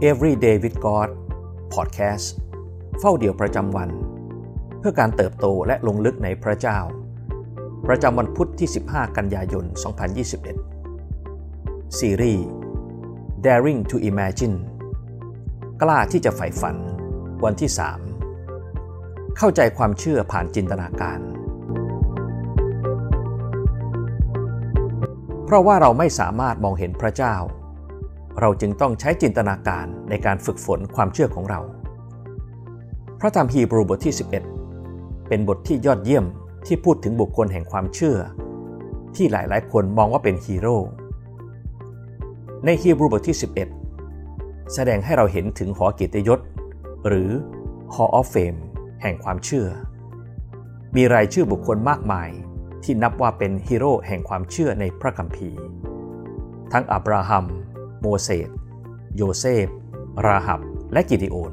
Everyday with God Podcast เฝ้าเดี่ยวประจำวัน เพื่อการเติบโตและลงลึกในพระเจ้า ประจำวันพุทธที่ 15 กันยายน 2021 ซีรีส์ Daring to Imagine กล้าที่จะใฝ่ฝัน วันที่ 3 เข้าใจความเชื่อผ่านจินตนาการ เพราะว่าเราไม่สามารถมองเห็นพระเจ้า เราจึงต้องใช้จินตนาการในการฝึกฝนความเชื่อของเรา พระธรรมฮีบรูบทที่ 11 เป็นบทที่ยอดเยี่ยมที่พูดถึงบุคคลแห่งความเชื่อ ที่หลายๆ คนมองว่าเป็นฮีโร่ ในฮีบรูบทที่ 11 แสดงให้เราเห็นถึงหอเกียรติยศ หรือ Hall of Fame แห่งความเชื่อ มีรายชื่อบุคคลมากมายที่นับว่าเป็นฮีโร่แห่งความเชื่อในพระคัมภีร์ ทั้งอับราฮัม โมเสสโยเซฟ ราหับ และกิดิโอน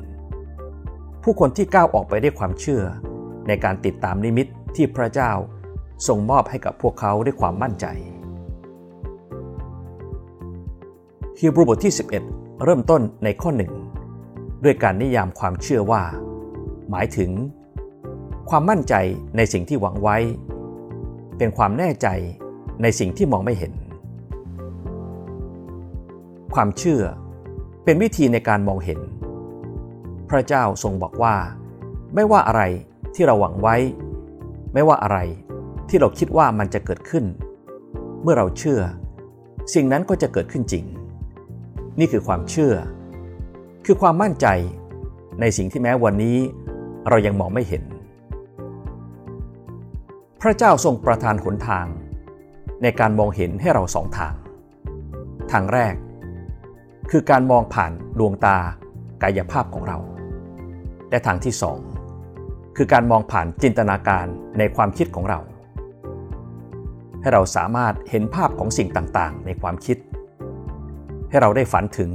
ผู้คนที่ก้าวออกไปด้วยความเชื่อ ในการติดตามนิมิตที่พระเจ้าทรงมอบให้กับพวกเขาด้วยความมั่นใจฮีบรูบทที่ 11 เริ่มต้นในข้อหนึ่งด้วยการนิยามความเชื่อว่า หมายถึง ความมั่นใจในสิ่งที่หวังไว้ เป็นความแน่ใจในสิ่งที่มองไม่เห็น ความเชื่อ เป็นวิธีในการมองเห็น พระเจ้าทรงบอกว่า ไม่ว่าอะไรที่เราหวังไว้ ไม่ว่าอะไรที่เราคิดว่ามันจะเกิดขึ้น เมื่อเราเชื่อ สิ่งนั้นก็จะเกิดขึ้นจริง นี่คือความเชื่อ คือความมั่นใจในสิ่งที่แม้วันนี้เรายังมองไม่เห็น พระเจ้าทรงประทานหนทาง ในการมองเห็นให้เราสองทาง ทางแรก คือการมองผ่านดวงตากายภาพของเรา และทางที่สองคือการมองผ่านจินตนาการในความคิดของเรา ให้เราสามารถเห็นภาพของสิ่งต่างๆ ในความคิด ให้เราได้ฝันถึง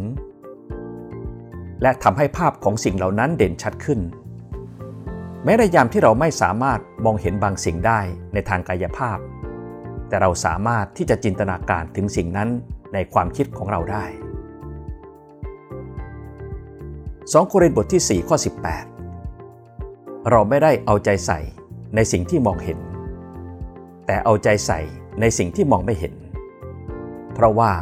และทำให้ภาพของสิ่งเหล่านั้นเด่นชัดขึ้น แม้ในยามที่เราไม่สามารถมองเห็นบางสิ่งได้ในทางกายภาพ แต่เราสามารถที่จะจินตนาการถึงสิ่งนั้นในความคิดของเราได้ 2 โครินธ์บทที่ 4 ข้อ 18 เราไม่ได้เอาใจใส่ในสิ่งที่มองเห็น แต่เอาใจใส่ในสิ่งที่มองไม่เห็น เพราะว่า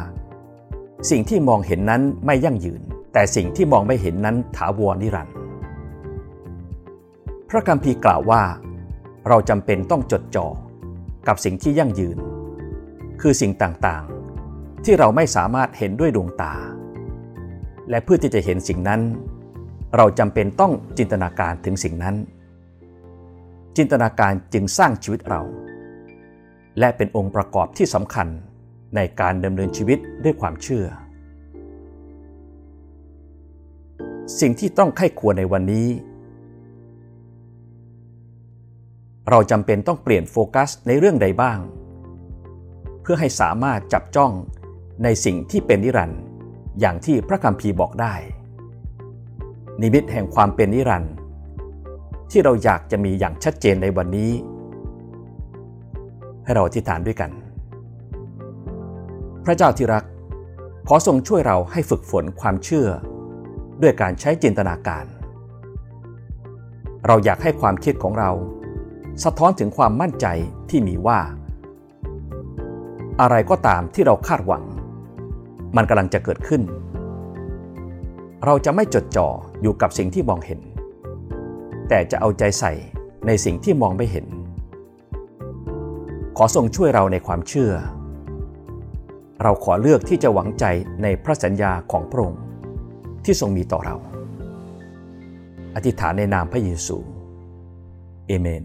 สิ่งที่มองเห็นนั้นไม่ยั่งยืน แต่สิ่งที่มองไม่เห็นนั้นถาวรนิรันดร์พระคัมภีร์กล่าวว่า เราจำเป็นต้องจดจ่อกับสิ่งที่ยั่งยืน คือสิ่งต่างๆ ที่เราไม่สามารถเห็นด้วยดวงตา และเพื่อที่จะเห็นสิ่งนั้น เราจำเป็นต้องจินตนาการถึงสิ่งนั้น จินตนาการจึงสร้างชีวิตเรา และเป็นองค์ประกอบที่สำคัญในการดำเนินชีวิตด้วยความเชื่อ สิ่งที่ต้องไข้ควรในวันนี้ เราจำเป็นต้องเปลี่ยนโฟกัสในเรื่องใดบ้าง เพื่อให้สามารถจับจ้องในสิ่งที่เป็นนิรันด์อย่างที่พระคัมภีร์บอกได้ นิมิตแห่งความเป็นนิรันดร์ที่เราอยากจะมีอย่างชัดเจนในวันนี้ ให้เราอธิษฐานด้วยกัน พระเจ้าที่รัก ขอทรงช่วยเราให้ฝึกฝนความเชื่อ ด้วยการใช้จินตนาการ เราอยากให้ความคิดของเรา สะท้อนถึงความมั่นใจที่มีว่า อะไรก็ตามที่เราคาดหวัง มันกำลังจะเกิดขึ้น เราจะไม่จดจ่ออยู่กับสิ่งที่มองเห็น แต่จะเอาใจใส่ในสิ่งที่มองไม่เห็น ขอทรงช่วยเราในความเชื่อ เราขอเลือกที่จะหวังใจในพระสัญญาของพระองค์ที่ทรงมีต่อเรา อธิษฐานในนามพระเยซู เอเมน